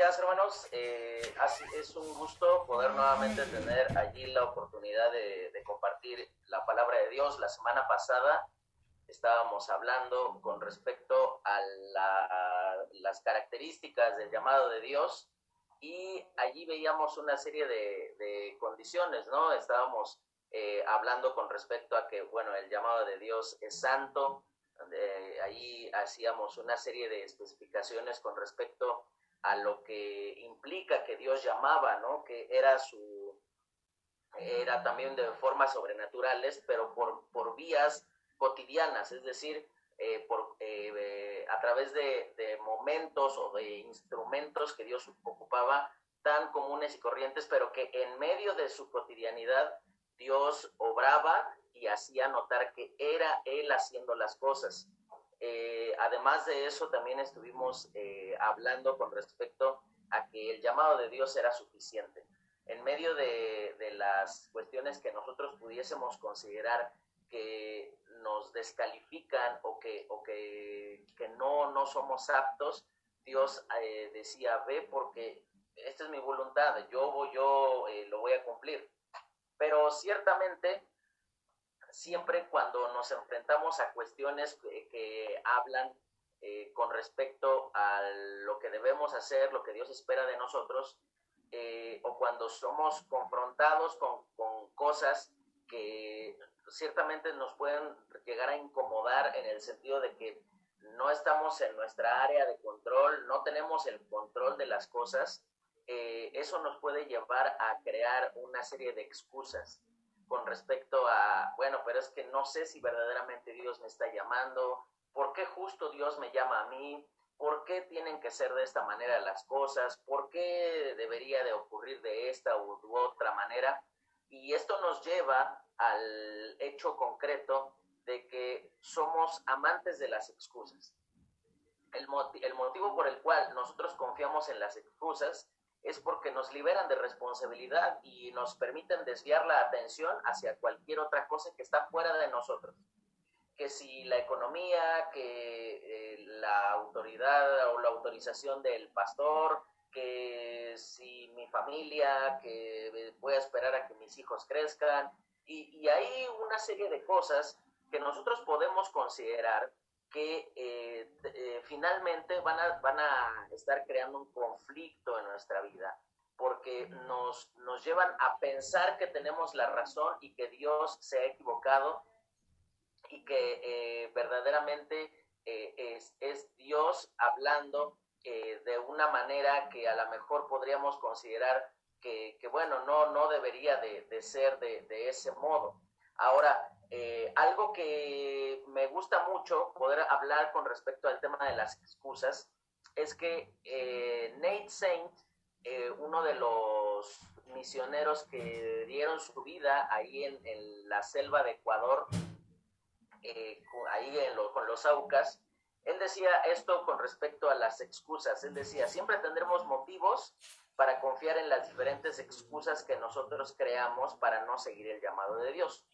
días, hermanos. Eh, es un gusto poder nuevamente tener allí la oportunidad de, compartir la palabra de Dios. La semana pasada estábamos hablando con respecto a las características del llamado de Dios y allí veíamos una serie de, condiciones, ¿no? Estábamos eh, hablando con respecto a que, bueno, el llamado de Dios es santo, ahí hacíamos una serie de especificaciones con respecto a lo que implica que Dios llamaba, ¿no? Que era su, era también de formas sobrenaturales, pero por, por vías cotidianas, es decir, eh, por, eh, a través de, de, momentos o de instrumentos que Dios ocupaba tan comunes y corrientes, pero que en medio de su cotidianidad Dios obraba y hacía notar que era Él haciendo las cosas. Eh, además de eso, también estuvimos eh, hablando con respecto a que el llamado de Dios era suficiente. En medio de, las cuestiones que nosotros pudiésemos considerar que nos descalifican o que, o que, que no, no somos aptos, Dios eh, decía, ve porque esta es mi voluntad, yo, yo lo voy a cumplir. Pero ciertamente siempre cuando nos enfrentamos a cuestiones que, hablan eh, con respecto a lo que debemos hacer, lo que Dios espera de nosotros, eh, o cuando somos confrontados con, con, cosas que ciertamente nos pueden llegar a incomodar en el sentido de que no estamos en nuestra área de control, no tenemos el control de las cosas, eh, eso nos puede llevar a crear una serie de excusas con respecto a, bueno, pero es que no sé si verdaderamente Dios me está llamando, ¿por qué justo Dios me llama a mí? ¿Por qué tienen que ser de esta manera las cosas? ¿Por qué debería de ocurrir de esta u, otra manera? Y esto nos lleva al hecho concreto de que somos amantes de las excusas. El, el motivo por el cual nosotros confiamos en las excusas es porque nos liberan de responsabilidad y nos permiten desviar la atención hacia cualquier otra cosa que está fuera de nosotros. Que si la economía, que eh, la autoridad o la autorización del pastor, que si mi familia, que voy a esperar a que mis hijos crezcan, y, y hay una serie de cosas que nosotros podemos considerar que eh, eh, finalmente van a, van a estar creando un conflicto en nuestra vida, porque nos, nos llevan a pensar que tenemos la razón y que Dios se ha equivocado y que eh, verdaderamente es, es, Dios hablando de una manera que a lo mejor podríamos considerar que, que bueno, no, no debería de, de ser de, de ese modo. Ahora, eh, algo que me gusta mucho poder hablar con respecto al tema de las excusas es que eh, Nate Saint, eh, uno de los misioneros que dieron su vida ahí en, la selva de Ecuador, ahí con los Aucas, él decía esto con respecto a las excusas. Él decía, siempre tendremos motivos para confiar en las diferentes excusas que nosotros creamos para no seguir el llamado de Dios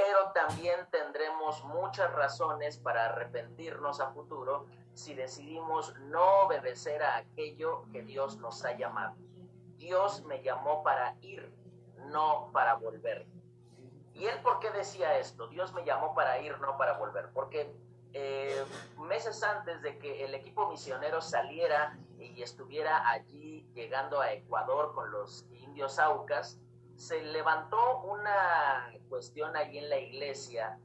pero también tendremos muchas razones para arrepentirnos a futuro si decidimos no obedecer a aquello que Dios nos ha llamado. Dios me llamó para ir, no para volver. ¿Y él por qué decía esto? Dios me llamó para ir, no para volver. Porque eh, meses antes de que el equipo misionero saliera y estuviera allí llegando a Ecuador con los indios aucas, se levantó una cuestión allí en la iglesia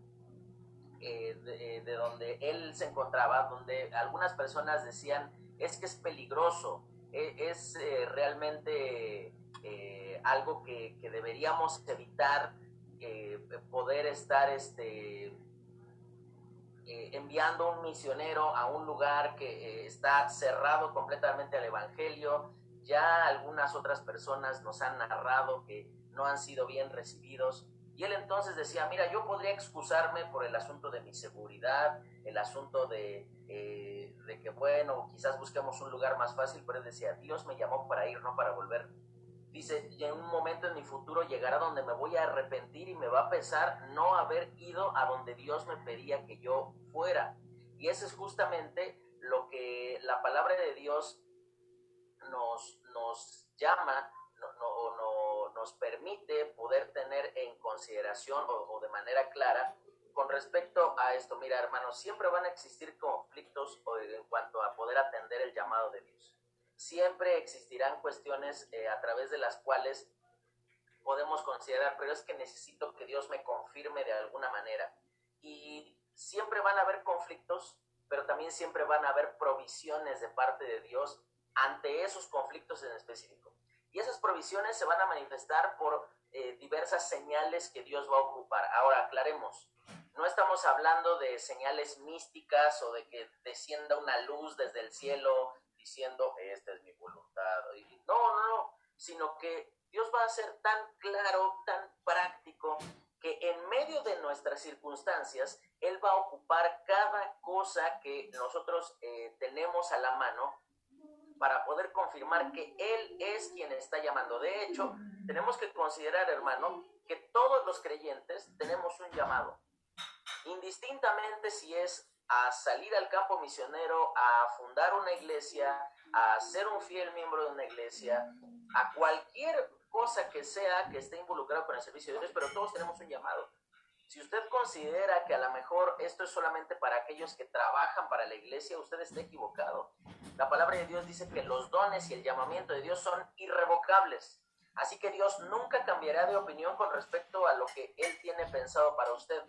eh, de, donde él se encontraba, donde algunas personas decían, es que es peligroso, e, es, eh, realmente eh, algo que, que, deberíamos evitar, poder estar este, enviando un misionero a un lugar que está cerrado completamente al Evangelio. Ya algunas otras personas nos han narrado que no han sido bien recibidos. Y él entonces decía, mira, yo podría excusarme por el asunto de mi seguridad, el asunto de, eh, de que, bueno, quizás busquemos un lugar más fácil, pero él decía, Dios me llamó para ir, no para volver. Dice, en un momento en mi futuro llegará donde me voy a arrepentir y me va a pesar no haber ido a donde Dios me pedía que yo fuera. Y eso es justamente lo que la palabra de Dios nos, nos llama o no, nos permite poder tener en consideración o, de manera clara con respecto a esto. Mira, hermanos, siempre van a existir conflictos en cuanto a poder atender el llamado de Dios. Siempre existirán cuestiones eh, a través de las cuales podemos considerar, pero es que necesito que Dios me confirme de alguna manera. Y siempre van a haber conflictos, pero también siempre van a haber provisiones de parte de Dios ante esos conflictos en específico. Y esas provisiones se van a manifestar por eh, diversas señales que Dios va a ocupar. Ahora, aclaremos, no estamos hablando de señales místicas o de que descienda una luz desde el cielo diciendo, esta es mi voluntad. No, no, no, sino que Dios va a ser tan claro, tan práctico, que en medio de nuestras circunstancias, Él va a ocupar cada cosa que nosotros eh, tenemos a la mano para poder confirmar que Él es quien está llamando. De hecho, tenemos que considerar, hermano, que todos los creyentes tenemos un llamado. Indistintamente si es a salir al campo misionero, a fundar una iglesia, a ser un fiel miembro de una iglesia, a cualquier cosa que sea que esté involucrado con el servicio de Dios, pero todos tenemos un llamado. Si usted considera que a lo mejor esto es solamente para aquellos que trabajan para la iglesia, usted está equivocado. La palabra de Dios dice que los dones y el llamamiento de Dios son irrevocables. Así que Dios nunca cambiará de opinión con respecto a lo que Él tiene pensado para usted.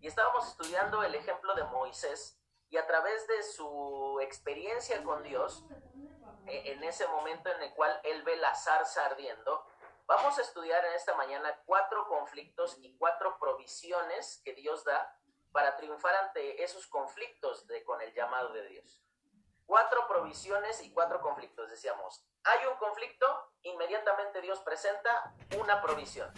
Y estábamos estudiando el ejemplo de Moisés y a través de su experiencia con Dios, e, en ese momento en el cual Él ve la zarza ardiendo, vamos a estudiar en esta mañana cuatro conflictos y cuatro provisiones que Dios da para triunfar ante esos conflictos con el llamado de Dios cuatro provisiones y cuatro conflictos. Decíamos, hay un conflicto, inmediatamente Dios presenta una provisión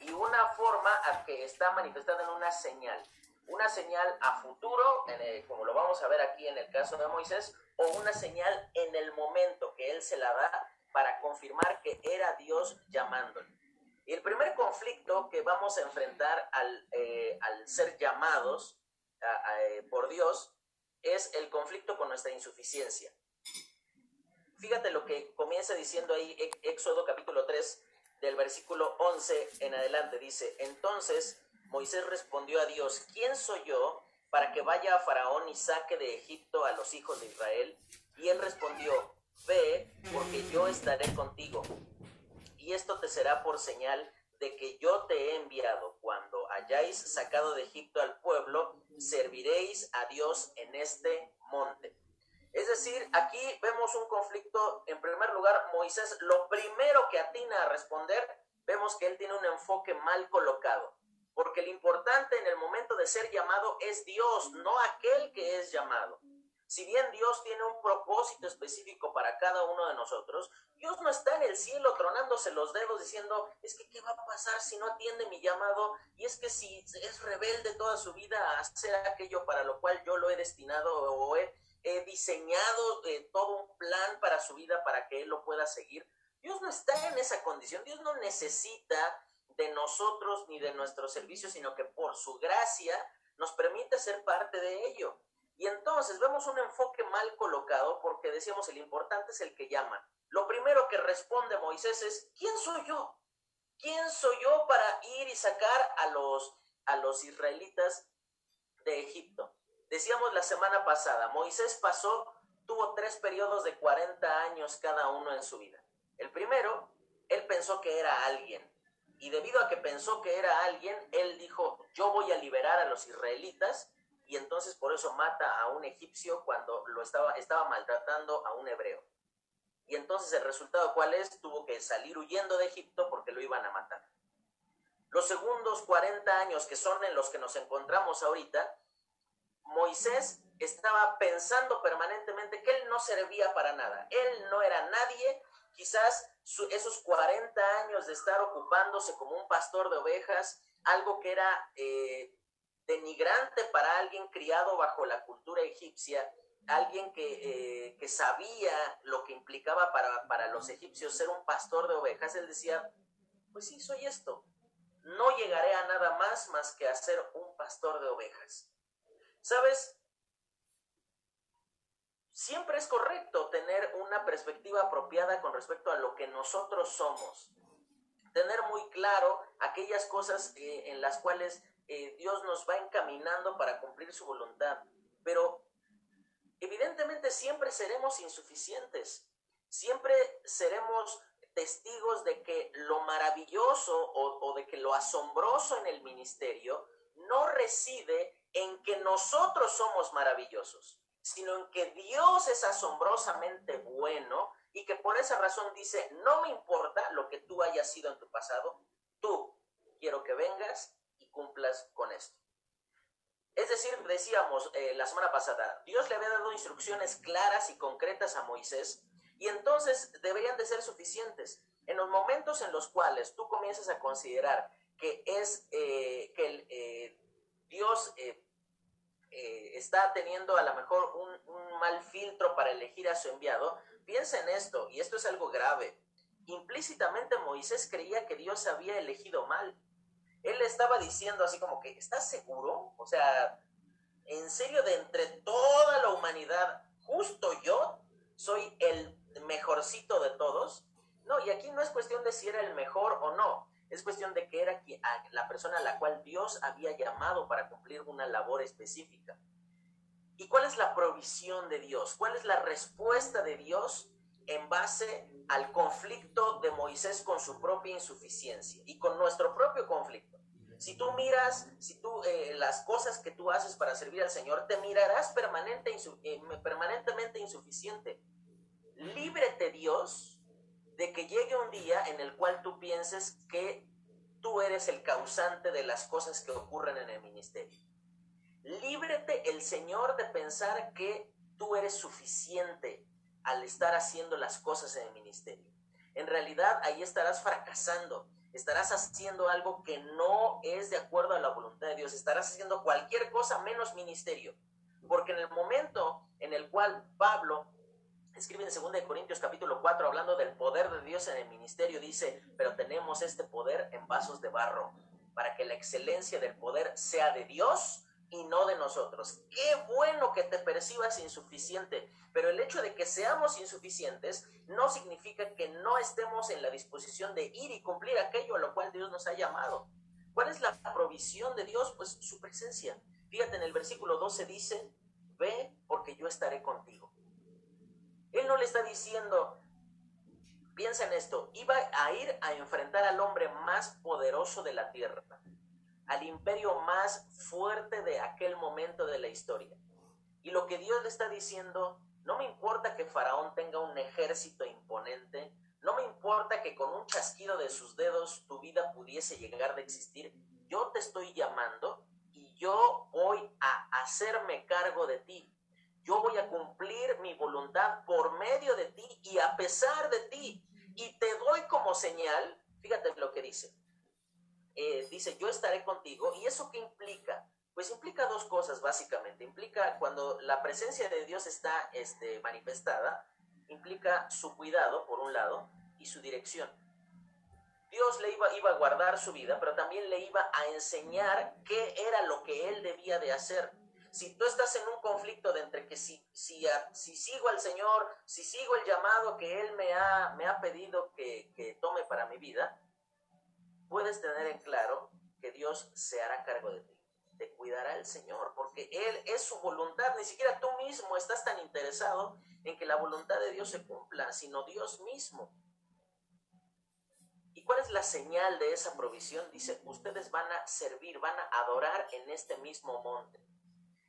y una forma que está manifestada en una señal. Una señal a futuro, como lo vamos a ver aquí en el caso de Moisés, o una señal en el momento que él se la da para confirmar que era Dios llamándole. Y el primer conflicto que vamos a enfrentar al, eh, al ser llamados eh, por Dios es el conflicto con nuestra insuficiencia. Fíjate lo que comienza diciendo ahí Éxodo capítulo 3 del versículo 11 en adelante. Dice, entonces Moisés respondió a Dios, ¿quién soy yo para que vaya a Faraón y saque de Egipto a los hijos de Israel? Y él respondió, ve, porque yo estaré contigo. Y esto te será por señal de que yo te he enviado. Cuando hayáis sacado de Egipto al pueblo, serviréis a Dios en este monte. Es decir, aquí vemos un conflicto. En primer lugar, Moisés, lo primero que atina a responder, vemos que él tiene un enfoque mal colocado. Porque lo importante en el momento de ser llamado es Dios, no aquel que es llamado. Si bien Dios tiene un propósito específico para cada uno de nosotros, Dios no está en el cielo tronándose los dedos diciendo, es que qué va a pasar si no atiende mi llamado, y es que si es rebelde toda su vida a hacer aquello para lo cual yo lo he destinado o he, diseñado eh, todo un plan para su vida para que él lo pueda seguir. Dios no está en esa condición, Dios no necesita de nosotros ni de nuestro servicio, sino que por su gracia nos permite ser parte de ello. Y entonces vemos un enfoque mal colocado porque decíamos el importante es el que llama. Lo primero que responde Moisés es, ¿quién soy yo? ¿Quién soy yo para ir y sacar a los, a los israelitas de Egipto? Decíamos la semana pasada, Moisés pasó, tuvo tres periodos de 40 años cada uno en su vida. El primero, él pensó que era alguien. Y debido a que pensó que era alguien, él dijo, yo voy a liberar a los israelitas y entonces por eso mata a un egipcio cuando lo estaba, estaba maltratando a un hebreo. Y entonces el resultado cuál es? Tuvo que salir huyendo de Egipto porque lo iban a matar. Los segundos 40 años que son en los que nos encontramos ahorita, Moisés estaba pensando permanentemente que él no servía para nada. Él no era nadie. Quizás esos 40 años de estar ocupándose como un pastor de ovejas, algo que era eh, denigrante para alguien criado bajo la cultura egipcia, alguien que, eh, que sabía lo que implicaba para, para los egipcios ser un pastor de ovejas, él decía, pues sí, soy esto. No llegaré a nada más más que a ser un pastor de ovejas. ¿Sabes? siempre es correcto tener una perspectiva apropiada con respecto a lo que nosotros somos. Tener muy claro aquellas cosas eh, en las cuales eh, Dios nos va encaminando para cumplir su voluntad. Pero evidentemente siempre seremos insuficientes. Siempre seremos testigos de que lo maravilloso o, de que lo asombroso en el ministerio no reside en que nosotros somos maravillosos, sino en que Dios es asombrosamente bueno y que por esa razón dice, no me importa lo que tú hayas sido en tu pasado, tú quiero que vengas cumplas con esto. Es decir, decíamos eh, la semana pasada, Dios le había dado instrucciones claras y concretas a Moisés y entonces deberían de ser suficientes. En los momentos en los cuales tú comienzas a considerar que es eh, que eh, Dios está teniendo a lo mejor un mal filtro para elegir a su enviado, piensa en esto, y esto es algo grave. Implícitamente Moisés creía que Dios había elegido mal. Él estaba diciendo así como que, ¿estás seguro? O sea, ¿en serio de entre toda la humanidad, justo yo soy el mejorcito de todos. No, y aquí no es cuestión de si era el mejor o no, es cuestión de que era la persona a la cual Dios había llamado para cumplir una labor específica. ¿Y cuál es la provisión de Dios? ¿Cuál es la respuesta de Dios en base al conflicto de Moisés con su propia insuficiencia y con nuestro propio conflicto? Si tú miras, si tú eh, las cosas que tú haces para servir al Señor, te mirarás eh, permanentemente insuficiente líbrete Dios de que llegue un día en el cual tú pienses que tú eres el causante de las cosas que ocurren en el ministerio. Líbrete el Señor de pensar que tú eres suficiente al estar haciendo las cosas en el ministerio. En realidad ahí estarás fracasando, estarás haciendo algo que no es de acuerdo a la voluntad de Dios, estarás haciendo cualquier cosa menos ministerio. Porque en el momento en el cual Pablo escribe en 2 Corintios capítulo 4 hablando del poder de Dios en el ministerio, dice, pero tenemos este poder en vasos de barro, para que la excelencia del poder sea de Dios y no de nosotros. Qué bueno que te percibas insuficiente, pero el hecho de que seamos insuficientes no significa que no estemos en la disposición de ir y cumplir aquello a lo cual Dios nos ha llamado. ¿Cuál es la provisión de Dios? Pues su presencia. Fíjate en el versículo 12 dice, ve porque yo estaré contigo. Él no le está diciendo, piensa en esto, iba a ir a enfrentar al hombre más poderoso de la tierra, al imperio más fuerte de aquel momento de la historia. Y lo que Dios le está diciendo, no me importa que Faraón tenga un ejército imponente, no me importa que con un chasquido de sus dedos tu vida pudiese llegar de existir, yo te estoy llamando y yo voy a hacerme cargo de ti yo voy a cumplir mi voluntad por medio de ti y a pesar de ti. Y te doy como señal, fíjate lo que dice. Eh, dice, yo estaré contigo. ¿Y eso qué implica? Pues implica dos cosas básicamente. Implica cuando la presencia de Dios está este, manifestada, implica su cuidado, por un lado, y su dirección. Dios le iba, iba a guardar su vida, pero también le iba a enseñar qué era lo que él debía de hacer si tú estás en un conflicto de entre que si, si, si sigo al Señor, si sigo el llamado que Él me ha, me ha pedido que, que tome para mi vida, puedes tener en claro que Dios se hará cargo de ti. Te cuidará el Señor, porque Él es su voluntad. Ni siquiera tú mismo estás tan interesado en que la voluntad de Dios se cumpla, sino Dios mismo. ¿Y cuál es la señal de esa provisión? Dice, ustedes van a servir, van a adorar en este mismo monte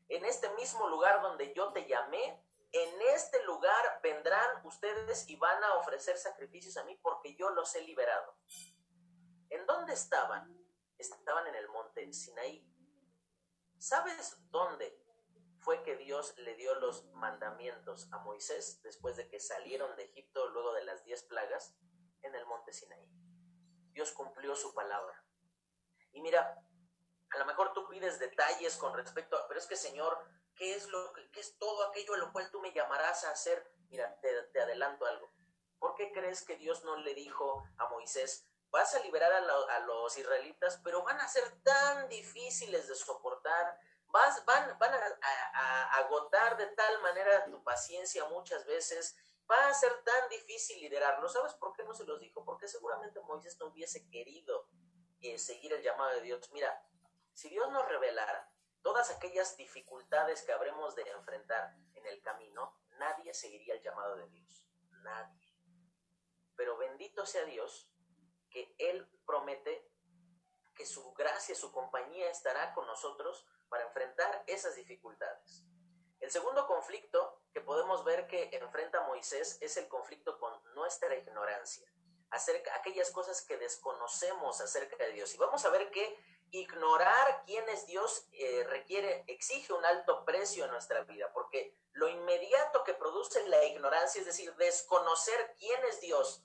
en este mismo lugar donde yo te llamé, en este lugar vendrán ustedes y van a ofrecer sacrificios a mí porque yo los he liberado. ¿En dónde estaban? Estaban en el monte Sinaí. ¿Sabes dónde fue que Dios le dio los mandamientos a Moisés después de que salieron de Egipto luego de las diez plagas? En el monte Sinaí. Dios cumplió su palabra. Y mira, a lo mejor tú pides detalles con respecto a, pero es que Señor, ¿qué es, lo, qué es todo aquello a lo cual tú me llamarás a hacer? Mira, te, adelanto algo. ¿Por qué crees que Dios no le dijo a Moisés, vas a liberar a, los israelitas, pero van a ser tan difíciles de soportar, van, van a, agotar de tal manera tu paciencia muchas veces, va a ser tan difícil liderarlo. ¿Sabes por qué no se los dijo? Porque seguramente Moisés no hubiese querido eh, seguir el llamado de Dios. Mira, si Dios nos revelara todas aquellas dificultades que habremos de enfrentar en el camino, nadie seguiría el llamado de Dios. Nadie. Pero bendito sea Dios que Él promete que su gracia, su compañía estará con nosotros para enfrentar esas dificultades. El segundo conflicto que podemos ver que enfrenta Moisés es el conflicto con nuestra ignorancia, acerca aquellas cosas que desconocemos acerca de Dios. Y vamos a ver que ignorar quién es Dios eh, requiere, exige un alto precio en nuestra vida, porque lo inmediato que produce la ignorancia, es decir, desconocer quién es Dios,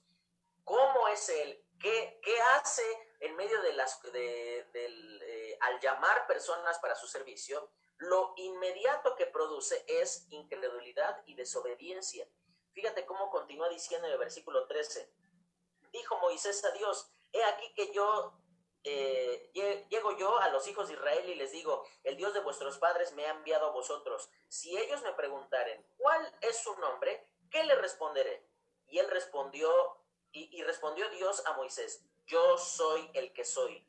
cómo es Él, qué, hace en medio de las, de, eh, al llamar personas para su servicio, lo inmediato que produce es incredulidad y desobediencia. Fíjate cómo continúa diciendo en el versículo 13. Dijo Moisés a Dios, he aquí que yo eh, llego yo a los hijos de Israel y les digo, el Dios de vuestros padres me ha enviado a vosotros. Si ellos me preguntaren, ¿cuál es su nombre? ¿Qué le responderé? Y él respondió, y, respondió Dios a Moisés, yo soy el que soy.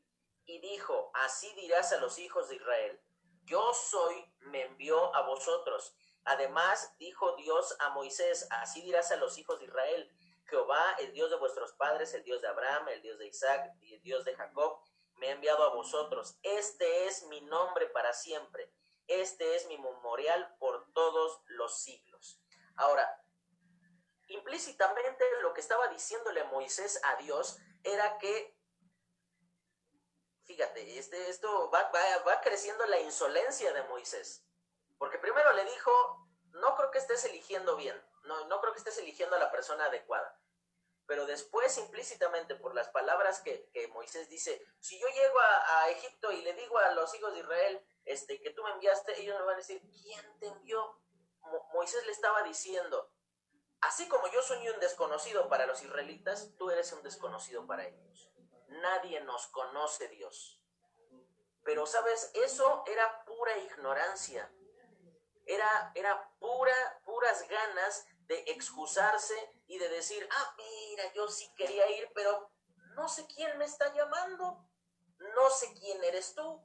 Y dijo, así dirás a los hijos de Israel, yo soy, me envió a vosotros. Además, dijo Dios a Moisés, así dirás a los hijos de Israel, Jehová, el Dios de vuestros padres, el Dios de Abraham, el Dios de Isaac y el Dios de Jacob, me ha enviado a vosotros. Este es mi nombre para siempre. Este es mi memorial por todos los siglos. Ahora, implícitamente lo que estaba diciéndole Moisés a Dios era que, fíjate, este, esto va, va creciendo la insolencia de Moisés. Porque primero le dijo, no creo que estés eligiendo bien, no, no creo que estés eligiendo a la persona adecuada. Pero después, implícitamente, por las palabras que, Moisés dice, si yo llego a, Egipto y le digo a los hijos de Israel este, que tú me enviaste, ellos me van a decir, ¿quién te envió? Moisés le estaba diciendo, así como yo soy un desconocido para los israelitas, tú eres un desconocido para ellos. Nadie nos conoce Dios. Pero, ¿sabes? Eso era pura ignorancia. Era, era pura, puras ganas de excusarse y de decir, ah, mira, yo sí quería ir, pero no sé quién me está llamando, no sé quién eres tú,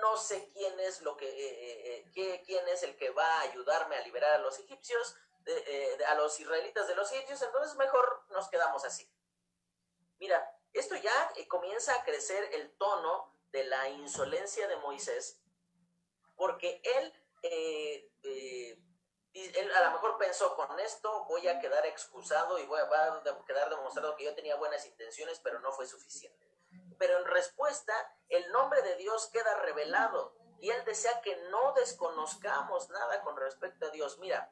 no sé quién es lo que, eh, eh, eh, quién es el que va a ayudarme a liberar a los egipcios, a los israelitas de los egipcios, entonces mejor nos quedamos así. Mira, esto ya comienza a crecer el tono de la insolencia de Moisés, porque él él a lo mejor pensó, con esto voy a quedar excusado y voy a, quedar demostrado que yo tenía buenas intenciones, pero no fue suficiente. Pero en respuesta, el nombre de Dios queda revelado y Él desea que no desconozcamos nada con respecto a Dios. Mira,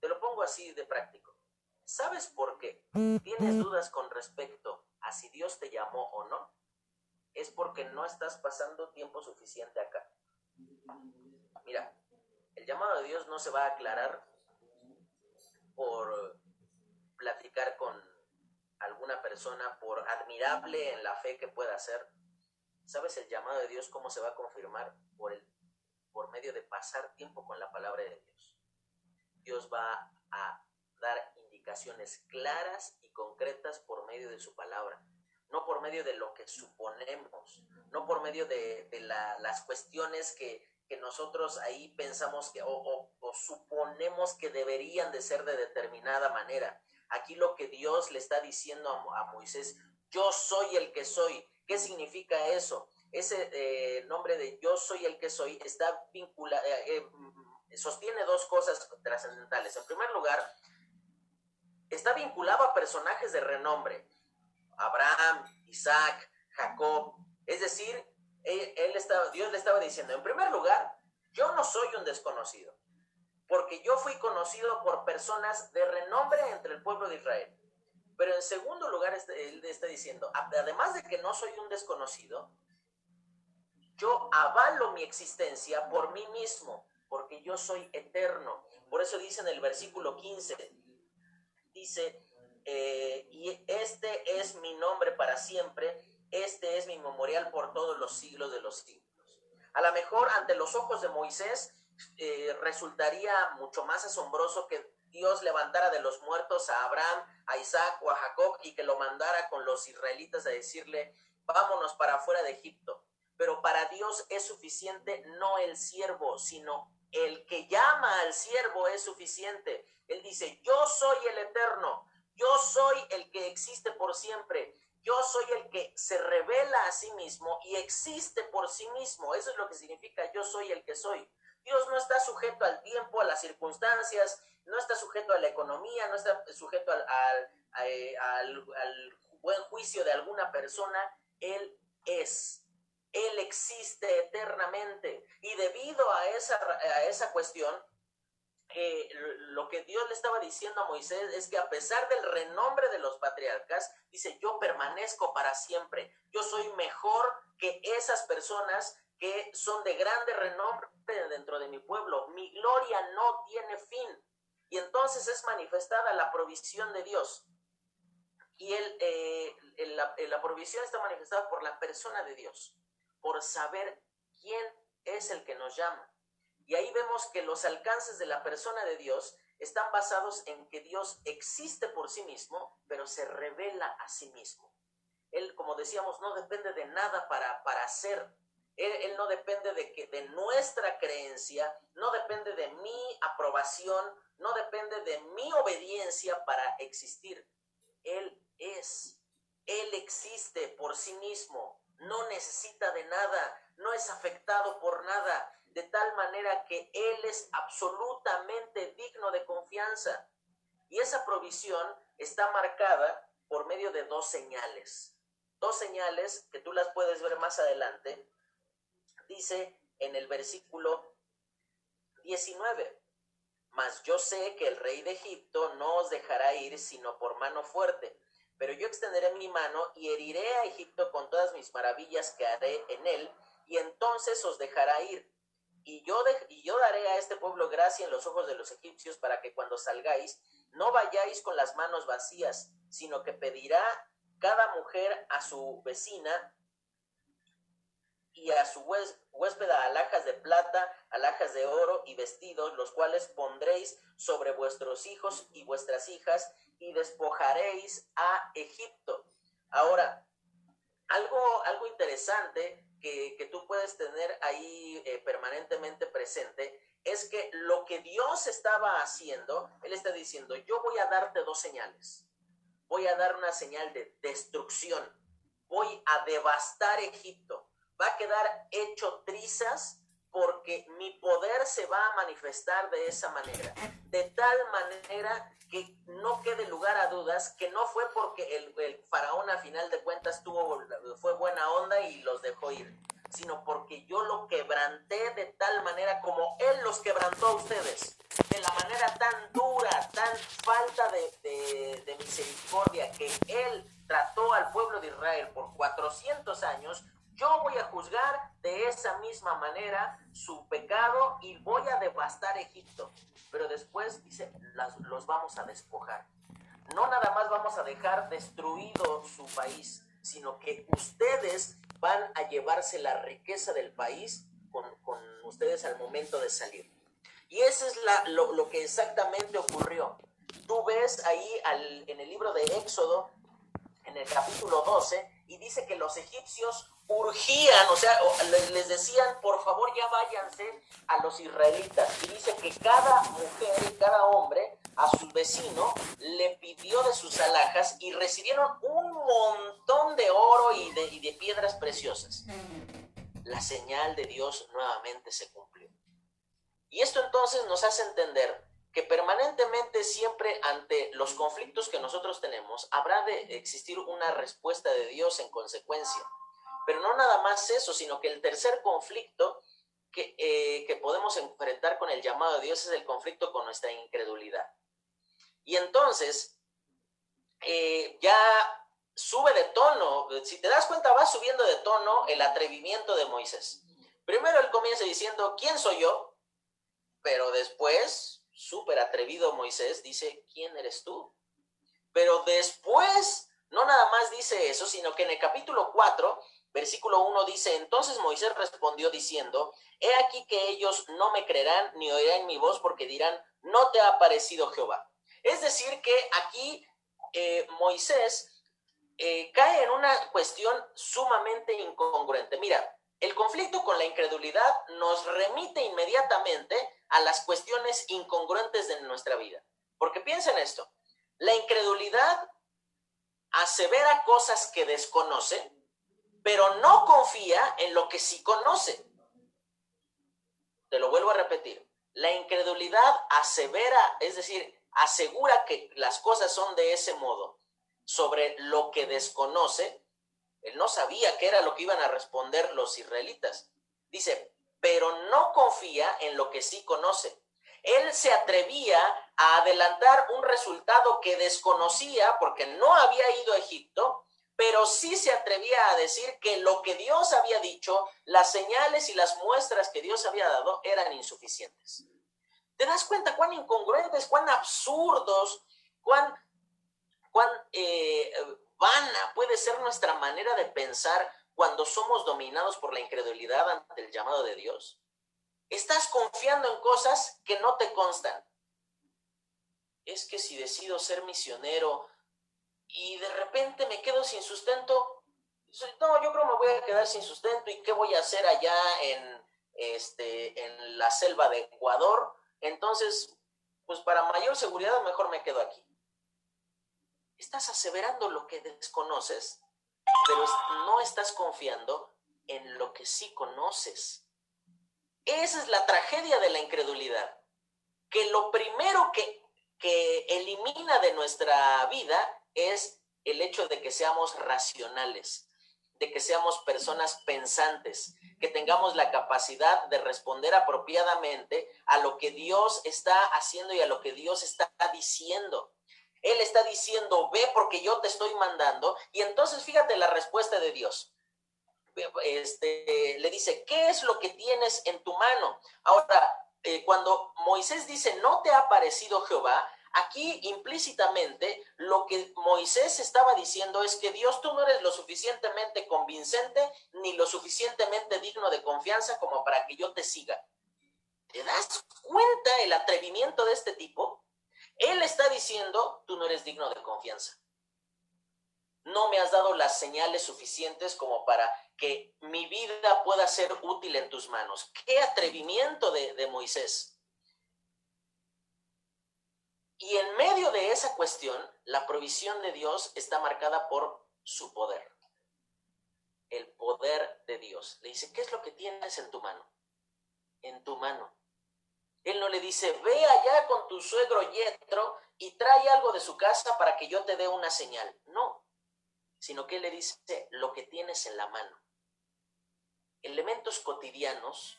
te lo pongo así de práctico. ¿Sabes por qué tienes dudas con respecto a si Dios te llamó o no? Es porque no estás pasando tiempo suficiente acá. Mira, el llamado de Dios no se va a aclarar por platicar con alguna persona, por admirable en la fe que pueda ser. ¿Sabes el llamado de Dios cómo se va a confirmar? Por, el, por medio de pasar tiempo con la palabra de Dios. Dios va a dar indicaciones claras y concretas por medio de su palabra, no por medio de lo que suponemos, no por medio de, las cuestiones que, nosotros ahí pensamos que o, suponemos que deberían de ser de determinada manera. Aquí lo que Dios le está diciendo a, Moisés, yo soy el que soy. ¿Qué significa eso? Ese eh, nombre de yo soy el que soy está vinculado, eh, eh, sostiene dos cosas trascendentales. En primer lugar, está vinculado a personajes de renombre. Abraham, Isaac, Jacob. Es decir, él, Dios le estaba diciendo, en primer lugar, yo no soy un desconocido, porque yo fui conocido por personas de renombre entre el pueblo de Israel. Pero en segundo lugar, este, él está diciendo, además de que no soy un desconocido, yo avalo mi existencia por mí mismo, porque yo soy eterno. Por eso dice en el versículo 15, dice, eh, y este es mi nombre para siempre, este es mi memorial por todos los siglos de los siglos. A lo mejor ante los ojos de Moisés eh, resultaría mucho más asombroso que Dios levantara de los muertos a Abraham, a Isaac o a Jacob y que lo mandara con los israelitas a decirle, vámonos para afuera de Egipto. Pero para Dios es suficiente no el siervo, sino el que llama al siervo es suficiente. Él dice, yo soy el eterno, yo soy el que existe por siempre, yo soy el que se revela a sí mismo y existe por sí mismo. Eso es lo que significa yo soy el que soy. Dios no está sujeto al tiempo, a las circunstancias, no está sujeto a la economía, no está sujeto al, eh, buen juicio de alguna persona. Él es. Él existe eternamente. Y debido a esa, a esa cuestión, eh, lo que Dios le estaba diciendo a Moisés es que a pesar del renombre de los patriarcas, dice, yo permanezco para siempre. Yo soy mejor que esas personas que son de grande renombre dentro de mi pueblo. Mi gloria no tiene fin. Y entonces es manifestada la provisión de Dios. Y eh, la, la provisión está manifestada por la persona de Dios, por saber quién es el que nos llama. Y ahí vemos que los alcances de la persona de Dios están basados en que Dios existe por sí mismo, pero se revela a sí mismo. Él, como decíamos, no depende de nada para, para ser él, no depende de, que, de nuestra creencia, no depende de mi aprobación, no depende de mi obediencia para existir. Él es, Él existe por sí mismo, no necesita de nada, no es afectado por nada, de tal manera que Él es absolutamente digno de confianza. Y esa provisión está marcada por medio de dos señales. Dos señales que tú las puedes ver más adelante, dice en el versículo 19, mas yo sé que el rey de Egipto no os dejará ir sino por mano fuerte, pero yo extenderé mi mano y heriré a Egipto con todas mis maravillas que haré en él, y entonces os dejará ir. Y yo, y yo daré a este pueblo gracia en los ojos de los egipcios para que cuando salgáis no vayáis con las manos vacías, sino que pedirá cada mujer a su vecina y a su huéspeda alhajas de plata, alhajas de oro y vestidos, los cuales pondréis sobre vuestros hijos y vuestras hijas, y despojaréis a Egipto. Ahora, algo, algo interesante que, tú puedes tener ahí eh, permanentemente presente es que lo que Dios estaba haciendo, Él está diciendo, yo voy a darte dos señales. Voy a dar una señal de destrucción. Voy a devastar Egipto va a quedar hecho trizas porque mi poder se va a manifestar de esa manera, de tal manera que no quede lugar a dudas que no fue porque el, faraón a final de cuentas tuvo, fue buena onda y los dejó ir, sino porque yo lo quebranté de tal manera como él los quebrantó a ustedes, de la manera tan dura, tan falta de, de misericordia que él trató al pueblo de Israel por 400 años, yo voy a juzgar de esa misma manera su pecado y voy a devastar Egipto. Pero después dice, los vamos a despojar. No nada más vamos a dejar destruido su país, sino que ustedes van a llevarse la riqueza del país con, ustedes al momento de salir. Y eso es lo, que exactamente ocurrió. Tú ves ahí en el libro de Éxodo, en el capítulo 12, y dice que los egipcios urgían, o sea, les decían, por favor ya váyanse a los israelitas. Y dice que cada mujer y cada hombre a su vecino le pidió de sus alhajas y recibieron un montón de oro y de, y de piedras preciosas. La señal de Dios nuevamente se cumplió. Y esto entonces nos hace entender que permanentemente siempre ante los conflictos que nosotros tenemos habrá de existir una respuesta de Dios en consecuencia. Pero no nada más eso, sino que el tercer conflicto que, eh, que podemos enfrentar con el llamado de Dios es el conflicto con nuestra incredulidad. Y entonces, eh, ya sube de tono, si te das cuenta, va subiendo de tono el atrevimiento de Moisés. Primero él comienza diciendo, ¿quién soy yo? Pero después, súper atrevido Moisés, dice, ¿quién eres tú? Pero después, no nada más dice eso, sino que en el capítulo 4 Versículo 1 dice, entonces Moisés respondió diciendo, he aquí que ellos no me creerán ni oirán mi voz porque dirán, no te ha aparecido Jehová. Es decir, que aquí eh, Moisés eh, cae en una cuestión sumamente incongruente. Mira, el conflicto con la incredulidad nos remite inmediatamente a las cuestiones incongruentes de nuestra vida. Porque piensa en esto, la incredulidad asevera cosas que desconoce, pero no confía en lo que sí conoce. Te lo vuelvo a repetir. La incredulidad asevera, es decir, asegura que las cosas son de ese modo sobre lo que desconoce. Él no sabía qué era lo que iban a responder los israelitas. Dice, pero no confía en lo que sí conoce. Él se atrevía a adelantar un resultado que desconocía porque no había ido a Egipto pero sí se atrevía a decir que lo que Dios había dicho, las señales y las muestras que Dios había dado eran insuficientes. ¿Te das cuenta cuán incongruentes, cuán absurdos, cuán, cuán eh, vana puede ser nuestra manera de pensar cuando somos dominados por la incredulidad ante el llamado de Dios? Estás confiando en cosas que no te constan. Es que si decido ser misionero, y de repente me quedo sin sustento. No, yo creo me voy a quedar sin sustento y qué voy a hacer allá en, este, en la selva de Ecuador. Entonces, pues para mayor seguridad mejor me quedo aquí. Estás aseverando lo que desconoces, pero no estás confiando en lo que sí conoces. Esa es la tragedia de la incredulidad, que lo primero que, que elimina de nuestra vida es el hecho de que seamos racionales, de que seamos personas pensantes, que tengamos la capacidad de responder apropiadamente a lo que Dios está haciendo y a lo que Dios está diciendo. Él está diciendo, ve porque yo te estoy mandando. Y entonces fíjate la respuesta de Dios. Este, le dice, ¿qué es lo que tienes en tu mano? Ahora, eh, cuando Moisés dice, no te ha parecido Jehová, Aquí implícitamente lo que Moisés estaba diciendo es que Dios tú no eres lo suficientemente convincente ni lo suficientemente digno de confianza como para que yo te siga. ¿Te das cuenta el atrevimiento de este tipo? Él está diciendo, tú no eres digno de confianza. No me has dado las señales suficientes como para que mi vida pueda ser útil en tus manos. Qué atrevimiento de, Moisés. Y en medio de esa cuestión, la provisión de Dios está marcada por su poder. El poder de Dios. Le dice, ¿qué es lo que tienes en tu mano? En tu mano. Él no le dice, ve allá con tu suegro Yetro y trae algo de su casa para que yo te dé una señal. No, sino que él le dice lo que tienes en la mano. Elementos cotidianos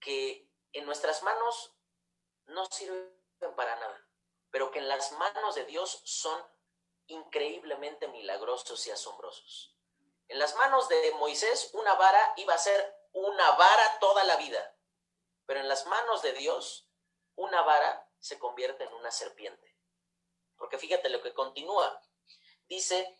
que en nuestras manos no sirven para nada, pero que en las manos de Dios son increíblemente milagrosos y asombrosos. En las manos de Moisés una vara iba a ser una vara toda la vida, pero en las manos de Dios una vara se convierte en una serpiente. Porque fíjate lo que continúa. Dice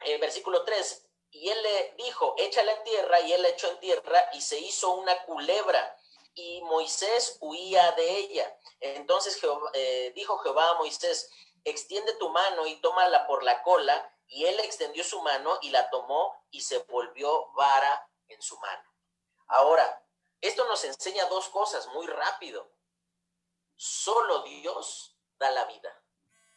el versículo 3, y él le dijo, échale en tierra, y él le echó en tierra, y se hizo una culebra y Moisés huía de ella. Entonces eh, dijo Jehová a Moisés, extiende tu mano y tómala por la cola, y él extendió su mano y la tomó y se volvió vara en su mano. Ahora, esto nos enseña dos cosas muy rápido. Solo Dios da la vida.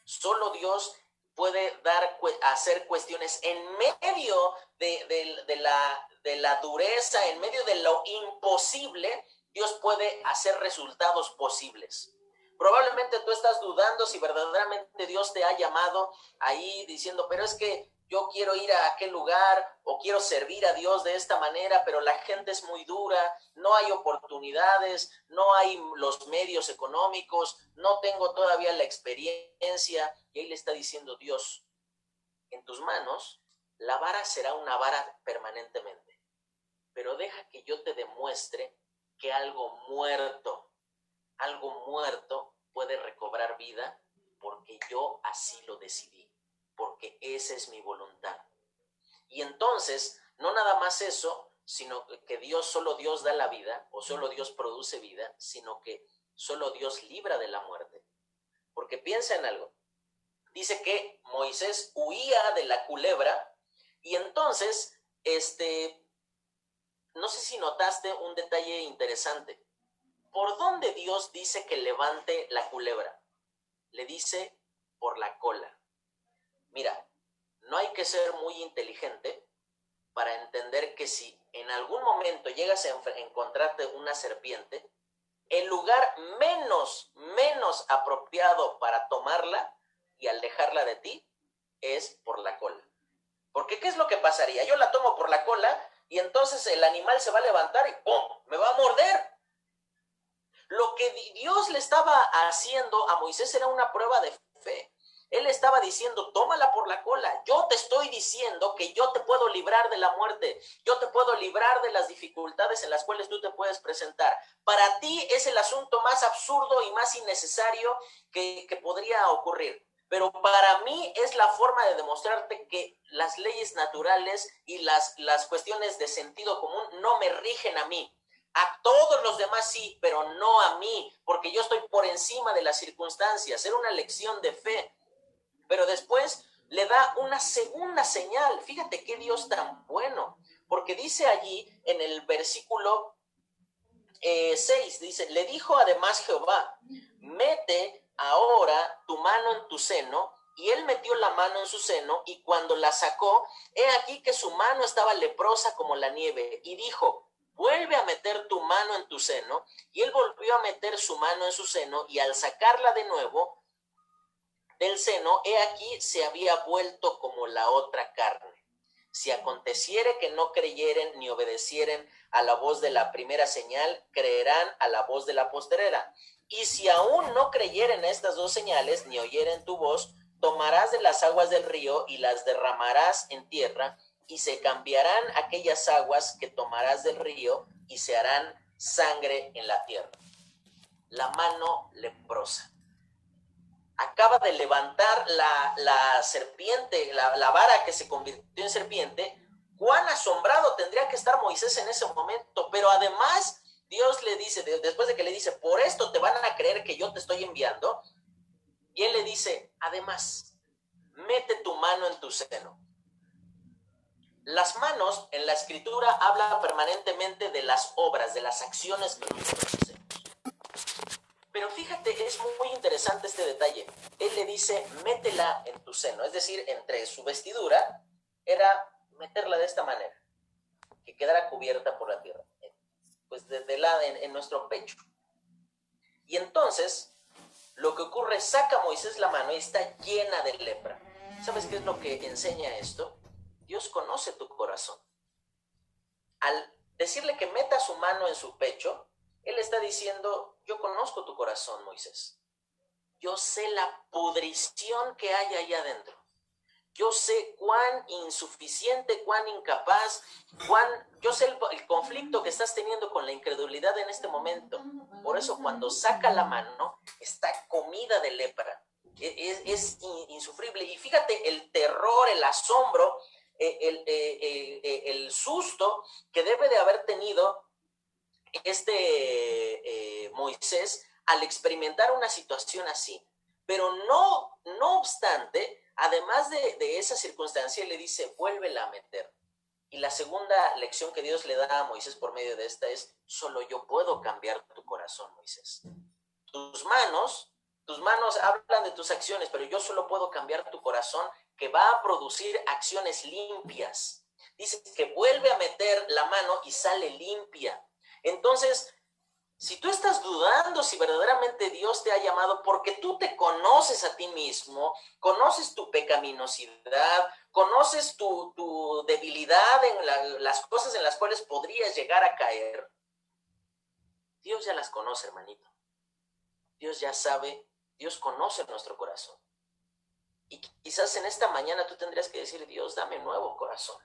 Solo Dios puede dar, hacer cuestiones en medio de, la, de la dureza, en medio de lo imposible, Dios puede hacer resultados posibles. Probablemente tú estás dudando si verdaderamente Dios te ha llamado ahí diciendo, pero es que yo quiero ir a aquel lugar o quiero servir a Dios de esta manera, pero la gente es muy dura, no hay oportunidades, no hay los medios económicos, no tengo todavía la experiencia. Y ahí le está diciendo Dios, en tus manos la vara será una vara permanentemente, pero deja que yo te demuestre que algo muerto, algo muerto puede recobrar vida porque yo así lo decidí, porque esa es mi voluntad. Y entonces No nada más eso, sino que Dios, solo Dios da la vida, o solo Dios produce vida, sino que solo Dios libra de la muerte. Porque piensa en algo. Dice que Moisés huía de la culebra y entonces, este, no sé si notaste un detalle interesante. ¿Por dónde Dios dice que levante la culebra? Le dice por la cola. Mira, no hay que ser muy inteligente para entender que si en algún momento llegas a encontrarte una serpiente, el lugar menos, menos apropiado para tomarla y alejarla de ti es por la cola. Porque ¿qué es lo que pasaría? Yo la tomo por la cola y entonces el animal se va a levantar y ¡pum! me va a morder. Lo que Dios le estaba haciendo a Moisés era una prueba de fe. Él estaba diciendo, tómala por la cola. Yo te estoy diciendo que yo te puedo librar de la muerte. Yo te puedo librar de las dificultades en las cuales tú te puedes presentar. Para ti es el asunto más absurdo y más innecesario que, que podría ocurrir. Pero para mí es la forma de demostrarte que las leyes naturales y las, las cuestiones de sentido común no me rigen a mí. A todos los demás sí, pero no a mí, porque yo estoy por encima de las circunstancias. Era una lección de fe. Pero después le da una segunda señal. Fíjate qué Dios tan bueno, porque dice allí en el versículo 6, eh, dice, le dijo además Jehová, mete ahora tu mano en tu seno. Y él metió la mano en su seno y cuando la sacó, he aquí que su mano estaba leprosa como la nieve. Y dijo, vuelve a meter tu mano en tu seno. Y él volvió a meter su mano en su seno y al sacarla de nuevo, del seno, he aquí se había vuelto como la otra carne. Si aconteciere que no creyeren ni obedecieren a la voz de la primera señal, creerán a la voz de la posterera. Y si aún no creyeren estas dos señales, ni oyeren tu voz, tomarás de las aguas del río y las derramarás en tierra, y se cambiarán aquellas aguas que tomarás del río y se harán sangre en la tierra. La mano leprosa acaba de levantar la, serpiente, la, vara que se convirtió en serpiente, cuán asombrado tendría que estar Moisés en ese momento. Pero además, Dios le dice, después de que le dice, por esto te van a creer que yo te estoy enviando, y él le dice, además, mete tu mano en tu seno. Las manos en la escritura habla permanentemente de las obras, de las acciones que pero fíjate, es muy interesante este detalle. Él le dice, métela en tu seno, es decir, entre su vestidura era meterla de esta manera, que quedara cubierta por la tierra, pues desde la, en, en nuestro pecho. Y entonces, lo que ocurre, saca Moisés la mano y está llena de lepra. ¿Sabes qué es lo que enseña esto? Dios conoce tu corazón. Al decirle que meta su mano en su pecho, Él está diciendo, yo conozco tu corazón, Moisés. Yo sé la pudrición que hay ahí adentro. Yo sé cuán insuficiente, cuán incapaz, cuán... Yo sé el, conflicto que estás teniendo con la incredulidad en este momento. Por eso cuando saca la mano, está comida de lepra. E, es, insufrible. Y fíjate el terror, el asombro, eh, eh, eh, el susto que debe de haber tenido este Moisés al experimentar una situación así. Pero no, no obstante, además de, esa circunstancia, le dice, vuélvela a meter. Y la segunda lección que Dios le da a Moisés por medio de esta es, solo yo puedo cambiar tu corazón, Moisés. Tus manos, tus manos hablan de tus acciones, pero yo solo puedo cambiar tu corazón que va a producir acciones limpias. Dice que vuelve a meter la mano y sale limpia. Entonces, si tú estás dudando si verdaderamente Dios te ha llamado porque tú te conoces a ti mismo, conoces tu pecaminosidad, conoces tu, debilidad en las cosas en las cuales podrías llegar a caer, Dios ya las conoce, hermanito. Dios ya sabe, Dios conoce nuestro corazón. Y quizás en esta mañana tú tendrías que decir, Dios, dame nuevo corazón.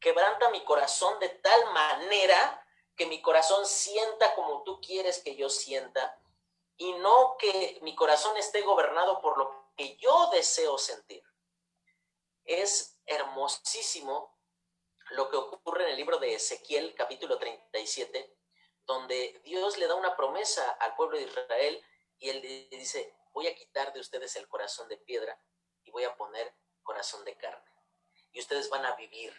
Quebranta mi corazón de tal manera que mi corazón sienta como tú quieres que yo sienta y no que mi corazón esté gobernado por lo que yo deseo sentir. Es hermosísimo lo que ocurre en el libro de Ezequiel, capítulo 37, donde Dios le da una promesa al pueblo de Israel y él dice, voy a quitar de ustedes el corazón de piedra y voy a poner corazón de carne. Y ustedes van a vivir,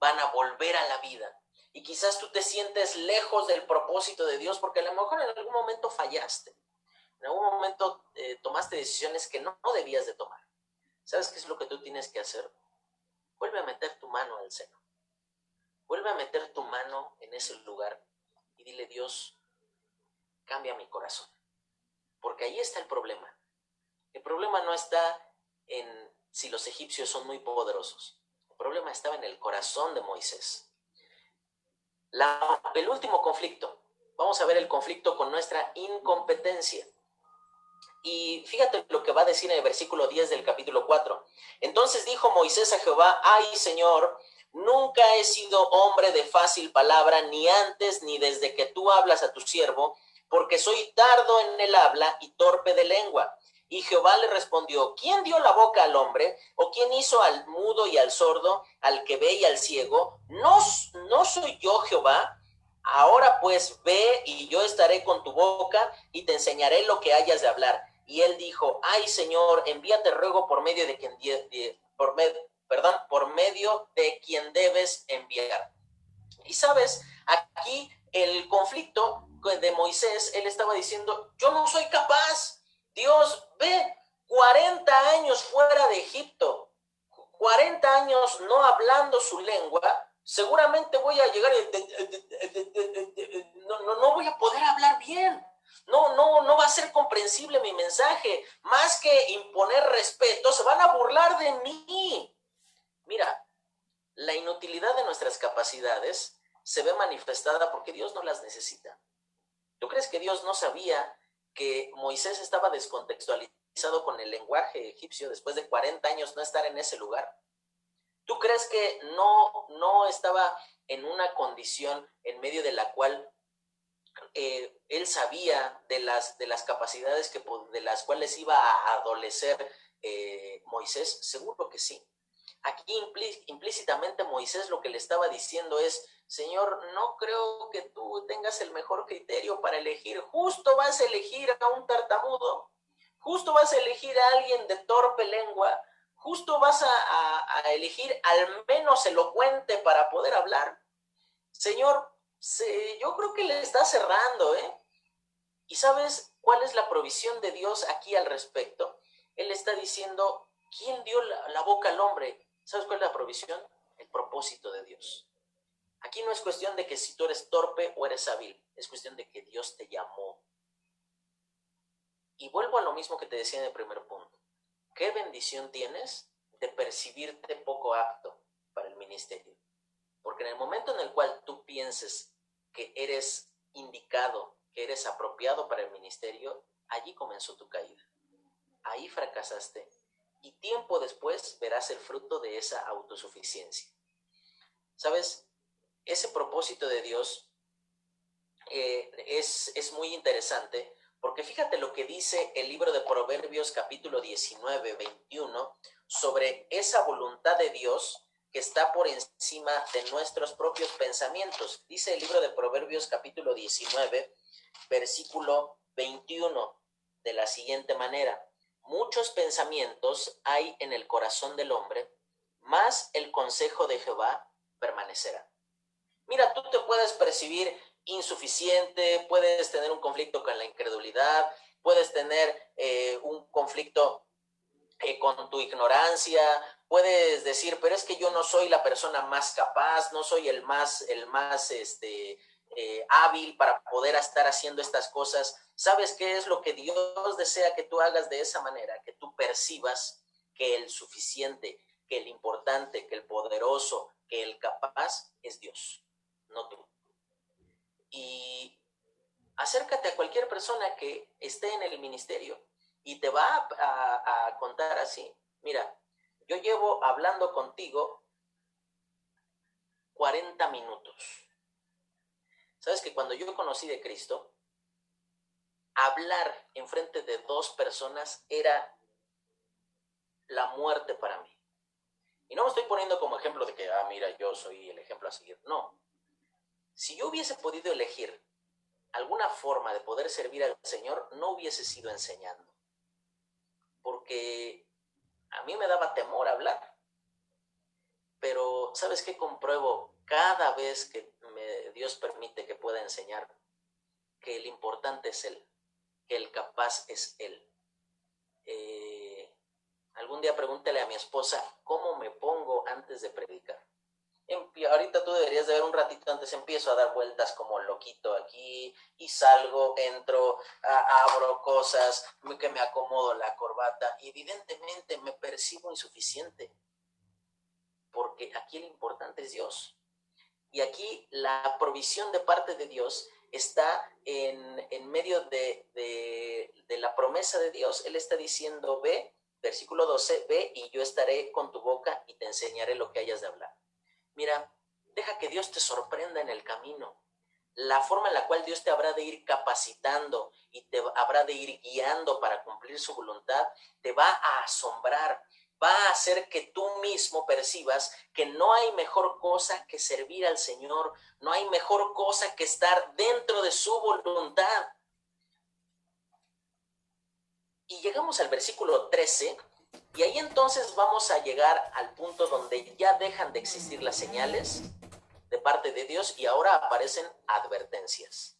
van a volver a la vida. Y quizás tú te sientes lejos del propósito de Dios porque a lo mejor en algún momento fallaste. En algún momento eh, tomaste decisiones que no, no debías de tomar. ¿Sabes qué es lo que tú tienes que hacer? Vuelve a meter tu mano al seno. Vuelve a meter tu mano en ese lugar y dile, Dios, cambia mi corazón. Porque ahí está el problema. El problema no está en si los egipcios son muy poderosos. El problema estaba en el corazón de Moisés. El último conflicto. Vamos a ver el conflicto con nuestra incompetencia. Y fíjate lo que va a decir en el versículo 10 del capítulo 4. Entonces dijo Moisés a Jehová, ay Señor, nunca he sido hombre de fácil palabra, ni antes ni desde que tú hablas a tu siervo, porque soy tardo en el habla y torpe de lengua. Y Jehová le respondió, ¿quién dio la boca al hombre? ¿O quién hizo al mudo y al sordo, al que ve y al ciego? ¿No, no soy yo Jehová? Ahora pues ve y yo estaré con tu boca y te enseñaré lo que hayas de hablar. Y él dijo, ay Señor, envíate ruego por medio de quien, por perdón, por medio de quien debes enviar. Y sabes, aquí el conflicto de Moisés, él estaba diciendo, yo no soy capaz. Dios, ve, 40 años fuera de Egipto, 40 años no hablando su lengua, seguramente voy a llegar y no, no, no voy a poder hablar bien. No, no, no va a ser comprensible mi mensaje. Más que imponer respeto, se van a burlar de mí. Mira, la inutilidad de nuestras capacidades se ve manifestada porque Dios no las necesita. ¿Tú crees que Dios no sabía que Moisés estaba descontextualizado con el lenguaje egipcio después de 40 años no estar en ese lugar? ¿Tú crees que no, no estaba en una condición en medio de la cual eh, él sabía de las, de las capacidades que, de las cuales iba a adolecer eh, Moisés? Seguro que sí. Aquí implícitamente Moisés lo que le estaba diciendo es, Señor, no creo que tú tengas el mejor criterio para elegir. Justo vas a elegir a un tartamudo, justo vas a elegir a alguien de torpe lengua, justo vas a, elegir al menos elocuente para poder hablar. Señor, yo creo que le está cerrando, ¿eh? ¿Y sabes cuál es la provisión de Dios aquí al respecto? Él está diciendo, ¿quién dio la, boca al hombre? ¿Sabes cuál es la provisión? El propósito de Dios. Aquí no es cuestión de que si tú eres torpe o eres hábil, es cuestión de que Dios te llamó. Y vuelvo a lo mismo que te decía en el primer punto. ¿Qué bendición tienes de percibirte poco apto para el ministerio? Porque en el momento en el cual tú pienses que eres indicado, que eres apropiado para el ministerio, allí comenzó tu caída. Ahí fracasaste y tiempo después verás el fruto de esa autosuficiencia. ¿Sabes? Ese propósito de Dios eh, es, es muy interesante porque fíjate lo que dice el libro de Proverbios capítulo 19, 21 sobre esa voluntad de Dios que está por encima de nuestros propios pensamientos. Dice el libro de Proverbios capítulo 19, versículo 21, de la siguiente manera. Muchos pensamientos hay en el corazón del hombre, mas el consejo de Jehová permanecerá. Mira, tú te puedes percibir insuficiente, puedes tener un conflicto con la incredulidad, puedes tener eh, un conflicto eh, con tu ignorancia, puedes decir, pero es que yo no soy la persona más capaz, no soy el más, el más, este, eh, hábil para poder estar haciendo estas cosas. ¿Sabes qué es lo que Dios desea que tú hagas de esa manera? Que tú percibas que el suficiente, que el importante, que el poderoso, que el capaz es Dios, no tú. Y acércate a cualquier persona que esté en el ministerio y te va a, contar así, mira, yo llevo hablando contigo 40 minutos. ¿Sabes que cuando yo conocí de Cristo, hablar en frente de dos personas era la muerte para mí. Y no me estoy poniendo como ejemplo de que, ah, mira, yo soy el ejemplo a seguir. No. Si yo hubiese podido elegir alguna forma de poder servir al Señor, no hubiese sido enseñando. Porque a mí me daba temor hablar. Pero, ¿sabes qué compruebo? Cada vez que Dios permite que pueda enseñar, que el importante es Él, que el capaz es Él. Eh, algún día pregúntele a mi esposa, ¿cómo me pongo antes de predicar? ahorita tú deberías de ver un ratito antes, empiezo a dar vueltas como loquito aquí y salgo, entro, abro cosas, que me acomodo la corbata y evidentemente me percibo insuficiente, porque aquí lo importante es Dios. Y aquí la provisión de parte de Dios está en, en medio de, de, de la promesa de Dios. Él está diciendo, ve, versículo 12, ve y yo estaré con tu boca y te enseñaré lo que hayas de hablar. Mira, deja que Dios te sorprenda en el camino. La forma en la cual Dios te habrá de ir capacitando y te habrá de ir guiando para cumplir su voluntad, te va a asombrar, va a hacer que tú mismo percibas que no hay mejor cosa que servir al Señor, no hay mejor cosa que estar dentro de su voluntad. Y llegamos al versículo 13 y ahí entonces vamos a llegar al punto donde ya dejan de existir las señales de parte de Dios y ahora aparecen advertencias.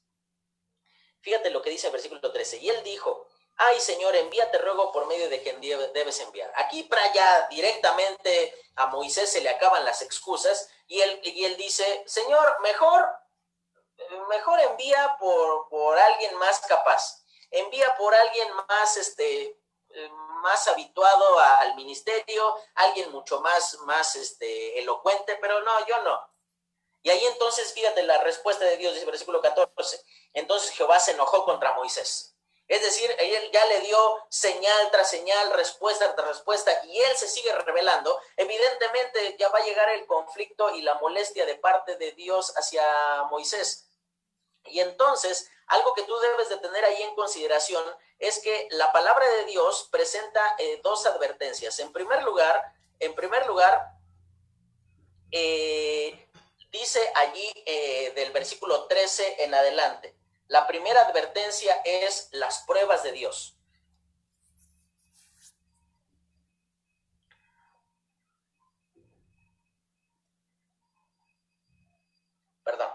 Fíjate lo que dice el versículo 13. Y él dijo, ay Señor, envíate ruego por medio de quien debes enviar. Aquí para allá directamente a Moisés se le acaban las excusas y él, y él dice, Señor, mejor, mejor envía por, por alguien más capaz. Envía por alguien más, este, más habituado al ministerio, alguien mucho más, más este, elocuente, pero no, yo no. Y ahí entonces, fíjate la respuesta de Dios, dice versículo 14. Entonces Jehová se enojó contra Moisés. Es decir, él ya le dio señal tras señal, respuesta tras respuesta, y él se sigue revelando. Evidentemente ya va a llegar el conflicto y la molestia de parte de Dios hacia Moisés. Y entonces, algo que tú debes de tener ahí en consideración es que la palabra de Dios presenta eh, dos advertencias. En primer lugar, en primer lugar, eh, dice allí eh, del versículo 13 en adelante, la primera advertencia es las pruebas de Dios. Perdón.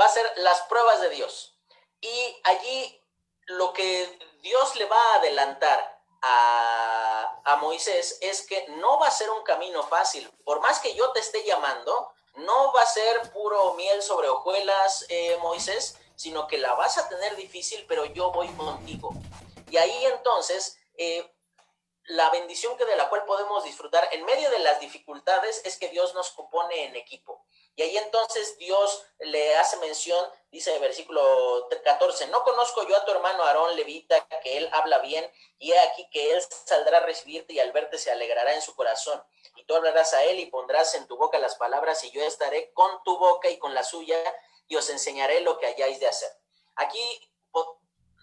Va a ser las pruebas de Dios. Y allí lo que Dios le va a adelantar a, a, Moisés es que no va a ser un camino fácil. Por más que yo te esté llamando, no va a ser puro miel sobre hojuelas, eh, Moisés, sino que la vas a tener difícil, pero yo voy contigo. Y ahí entonces, eh, la bendición que de la cual podemos disfrutar en medio de las dificultades es que Dios nos compone en equipo. Y ahí entonces Dios le hace mención, dice el versículo 14, no conozco yo a tu hermano Aarón Levita, que él habla bien, y he aquí que él saldrá a recibirte y al verte se alegrará en su corazón. Y tú hablarás a él y pondrás en tu boca las palabras, y yo estaré con tu boca y con la suya, y os enseñaré lo que hayáis de hacer. Aquí,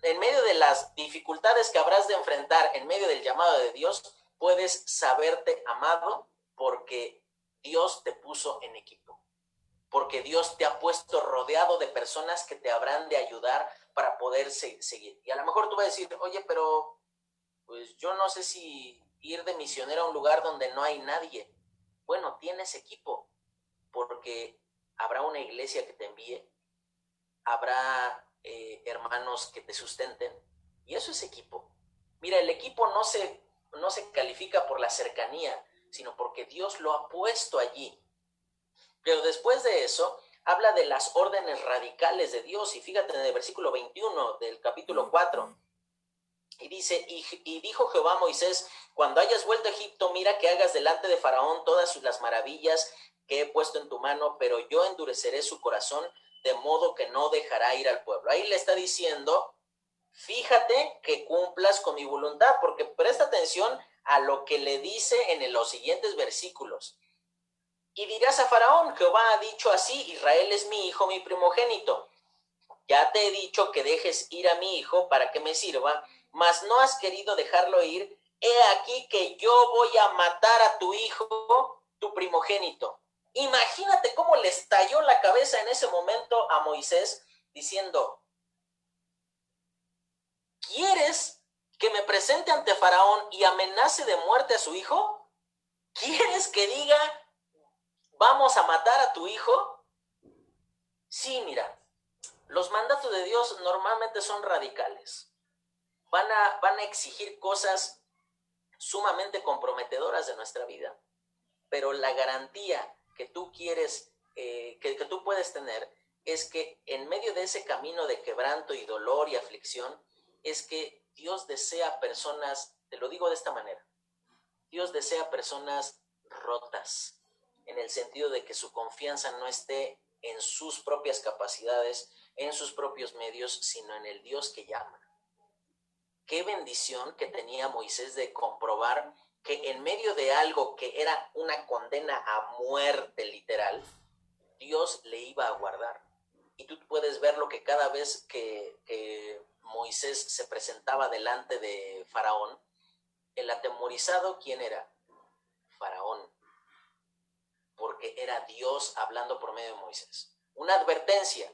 en medio de las dificultades que habrás de enfrentar, en medio del llamado de Dios, puedes saberte amado porque Dios te puso en equipo porque Dios te ha puesto rodeado de personas que te habrán de ayudar para poder seguir. Y a lo mejor tú vas a decir, oye, pero pues yo no sé si ir de misionero a un lugar donde no hay nadie. Bueno, tienes equipo, porque habrá una iglesia que te envíe, habrá eh, hermanos que te sustenten, y eso es equipo. Mira, el equipo no se, no se califica por la cercanía, sino porque Dios lo ha puesto allí pero después de eso, habla de las órdenes radicales de Dios. Y fíjate en el versículo 21 del capítulo 4. Y dice, y, dijo Jehová a Moisés, cuando hayas vuelto a Egipto, mira que hagas delante de Faraón todas las maravillas que he puesto en tu mano, pero yo endureceré su corazón de modo que no dejará ir al pueblo. Ahí le está diciendo, fíjate que cumplas con mi voluntad, porque presta atención a lo que le dice en los siguientes versículos. Y dirás a Faraón, Jehová ha dicho así, Israel es mi hijo, mi primogénito. Ya te he dicho que dejes ir a mi hijo para que me sirva, mas no has querido dejarlo ir, he aquí que yo voy a matar a tu hijo, tu primogénito. Imagínate cómo le estalló la cabeza en ese momento a Moisés diciendo, ¿quieres que me presente ante Faraón y amenace de muerte a su hijo? ¿Quieres que diga, vamos a matar a tu hijo? Sí, mira, los mandatos de Dios normalmente son radicales. Van a, van a exigir cosas sumamente comprometedoras de nuestra vida. Pero la garantía que tú quieres, eh, que, que tú puedes tener, es que en medio de ese camino de quebranto y dolor y aflicción, es que Dios desea personas, te lo digo de esta manera, Dios desea personas rotas, en el sentido de que su confianza no esté en sus propias capacidades, en sus propios medios, sino en el Dios que llama. Qué bendición que tenía Moisés de comprobar que en medio de algo que era una condena a muerte literal, Dios le iba a guardar. Y tú puedes ver lo que cada vez que, que Moisés se presentaba delante de Faraón, el atemorizado, ¿quién era? Faraón. Porque era Dios hablando por medio de Moisés. Una advertencia.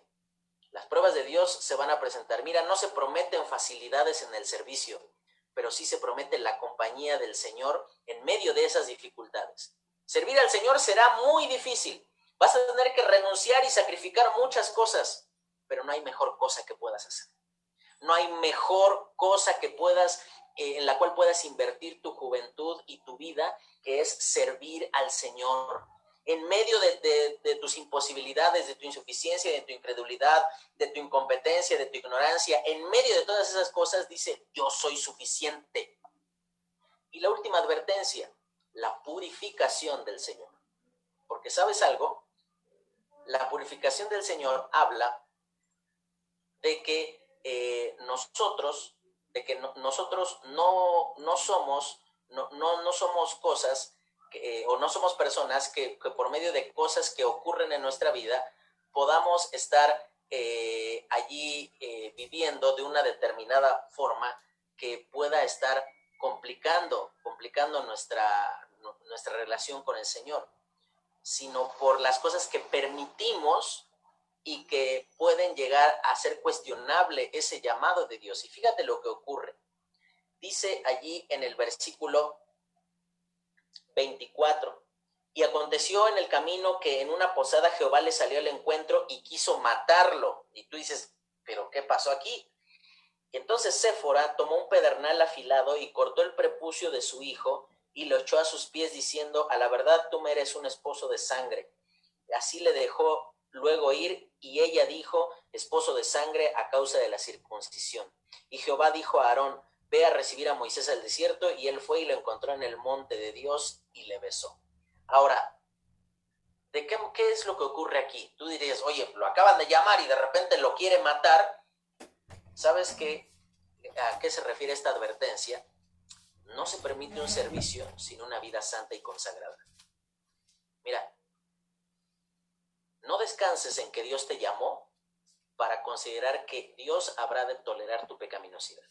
Las pruebas de Dios se van a presentar. Mira, no se prometen facilidades en el servicio, pero sí se promete la compañía del Señor en medio de esas dificultades. Servir al Señor será muy difícil. Vas a tener que renunciar y sacrificar muchas cosas, pero no hay mejor cosa que puedas hacer. No hay mejor cosa que puedas, eh, en la cual puedas invertir tu juventud y tu vida, que es servir al Señor en medio de, tus imposibilidades, de tu insuficiencia, de tu incredulidad, de tu incompetencia, de tu ignorancia, en medio de todas esas cosas dice, yo soy suficiente. Y la última advertencia, la purificación del Señor. Porque sabes algo, la purificación del Señor habla de que eh, nosotros, de que nosotros no, no somos, no, no, no somos cosas eh, o no somos personas que, por medio de cosas que ocurren en nuestra vida podamos estar eh, allí eh, viviendo de una determinada forma que pueda estar complicando, complicando nuestra, nuestra relación con el Señor, sino por las cosas que permitimos y que pueden llegar a ser cuestionable ese llamado de Dios. Y fíjate lo que ocurre. Dice allí en el versículo 24. Y aconteció en el camino que en una posada Jehová le salió al encuentro y quiso matarlo. Y tú dices, ¿pero qué pasó aquí? Y entonces Séfora tomó un pedernal afilado y cortó el prepucio de su hijo y lo echó a sus pies diciendo, a la verdad tú me eres un esposo de sangre. Así le dejó luego ir y ella dijo, esposo de sangre a causa de la circuncisión. Y Jehová dijo a Aarón, ve a recibir a Moisés al desierto y él fue y lo encontró en el monte de Dios y le besó. Ahora, ¿de qué, qué es lo que ocurre aquí? Tú dirías, oye, lo acaban de llamar y de repente lo quiere matar. ¿Sabes qué? ¿A qué se refiere esta advertencia? No se permite un servicio sin una vida santa y consagrada. Mira, no descanses en que Dios te llamó para considerar que Dios habrá de tolerar tu pecaminosidad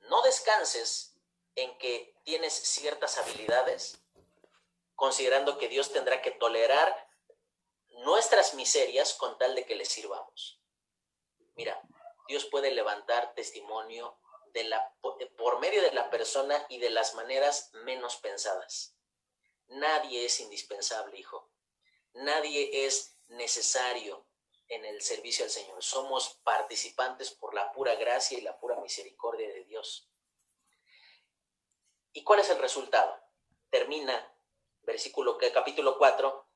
no descanses en que tienes ciertas habilidades, considerando que Dios tendrá que tolerar nuestras miserias con tal de que le sirvamos. Mira, Dios puede levantar testimonio de la, por medio de la persona y de las maneras menos pensadas. Nadie es indispensable, hijo. Nadie es necesario en el servicio al Señor. Somos participantes por la pura gracia y la pura misericordia de Dios. ¿Y cuál es el resultado? Termina versículo capítulo 4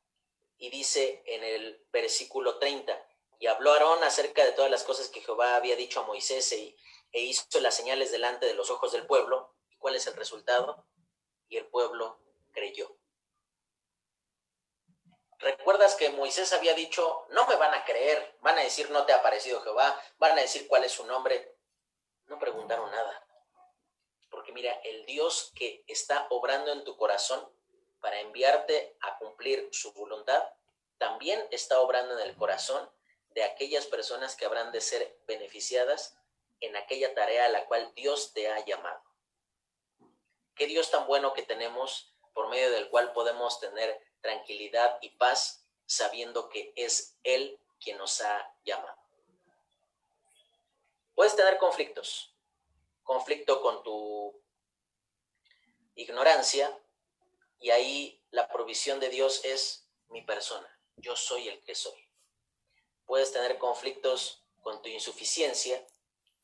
y dice en el versículo 30, y habló Aarón acerca de todas las cosas que Jehová había dicho a Moisés e, e hizo las señales delante de los ojos del pueblo. ¿Y cuál es el resultado? Y el pueblo creyó. ¿Recuerdas que Moisés había dicho, no me van a creer, van a decir, no te ha aparecido Jehová, van a decir cuál es su nombre? No preguntaron nada. Porque mira, el Dios que está obrando en tu corazón para enviarte a cumplir su voluntad, también está obrando en el corazón de aquellas personas que habrán de ser beneficiadas en aquella tarea a la cual Dios te ha llamado. qué Dios tan bueno que tenemos, por medio del cual podemos tener tranquilidad y paz, sabiendo que es Él quien nos ha llamado. Puedes tener conflictos, conflicto con tu ignorancia, y ahí la provisión de Dios es mi persona, yo soy el que soy. Puedes tener conflictos con tu insuficiencia,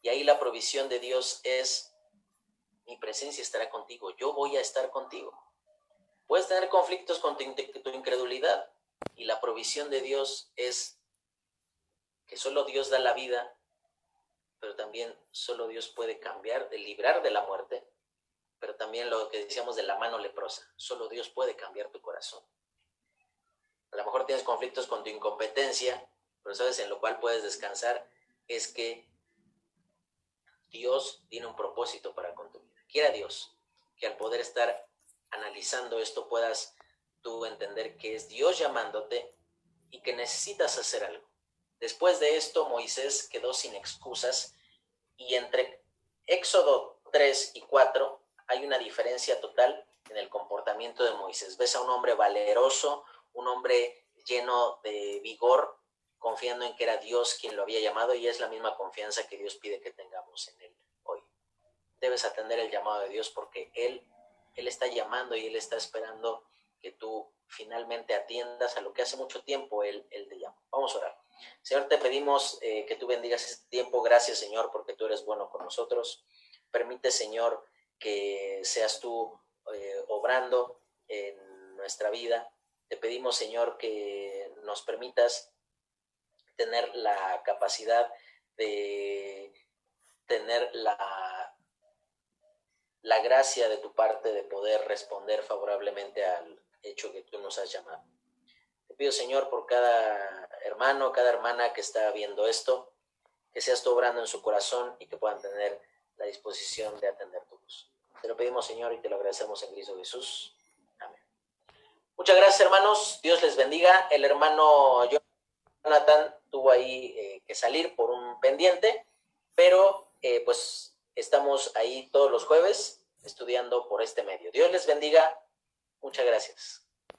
y ahí la provisión de Dios es mi presencia estará contigo, yo voy a estar contigo. Puedes tener conflictos con tu, incredulidad y la provisión de Dios es que solo Dios da la vida, pero también solo Dios puede cambiar, de librar de la muerte, pero también lo que decíamos de la mano leprosa, solo Dios puede cambiar tu corazón. A lo mejor tienes conflictos con tu incompetencia, pero sabes en lo cual puedes descansar es que Dios tiene un propósito para con tu vida. Quiera Dios que al poder estar analizando esto puedas tú entender que es Dios llamándote y que necesitas hacer algo. Después de esto, Moisés quedó sin excusas y entre Éxodo 3 y 4 hay una diferencia total en el comportamiento de Moisés. Ves a un hombre valeroso, un hombre lleno de vigor, confiando en que era Dios quien lo había llamado y es la misma confianza que Dios pide que tengamos en él hoy. Debes atender el llamado de Dios porque Él, Él está llamando y Él está esperando que tú finalmente atiendas a lo que hace mucho tiempo Él, él te llama. Vamos a orar. Señor, te pedimos eh, que tú bendigas este tiempo. Gracias, Señor, porque tú eres bueno con nosotros. Permite, Señor, que seas tú eh, obrando en nuestra vida. Te pedimos, Señor, que nos permitas tener la capacidad de tener la, la gracia de tu parte de poder responder favorablemente al hecho que tú nos has llamado. Te pido, Señor, por cada hermano, cada hermana que está viendo esto, que seas tú obrando en su corazón y que puedan tener la disposición de atender tu voz. Te lo pedimos, Señor, y te lo agradecemos en Cristo Jesús. Amén. Muchas gracias, hermanos. Dios les bendiga. El hermano Jonathan tuvo ahí eh, que salir por un pendiente, pero eh, pues estamos ahí todos los jueves estudiando por este medio. Dios les bendiga. Muchas gracias.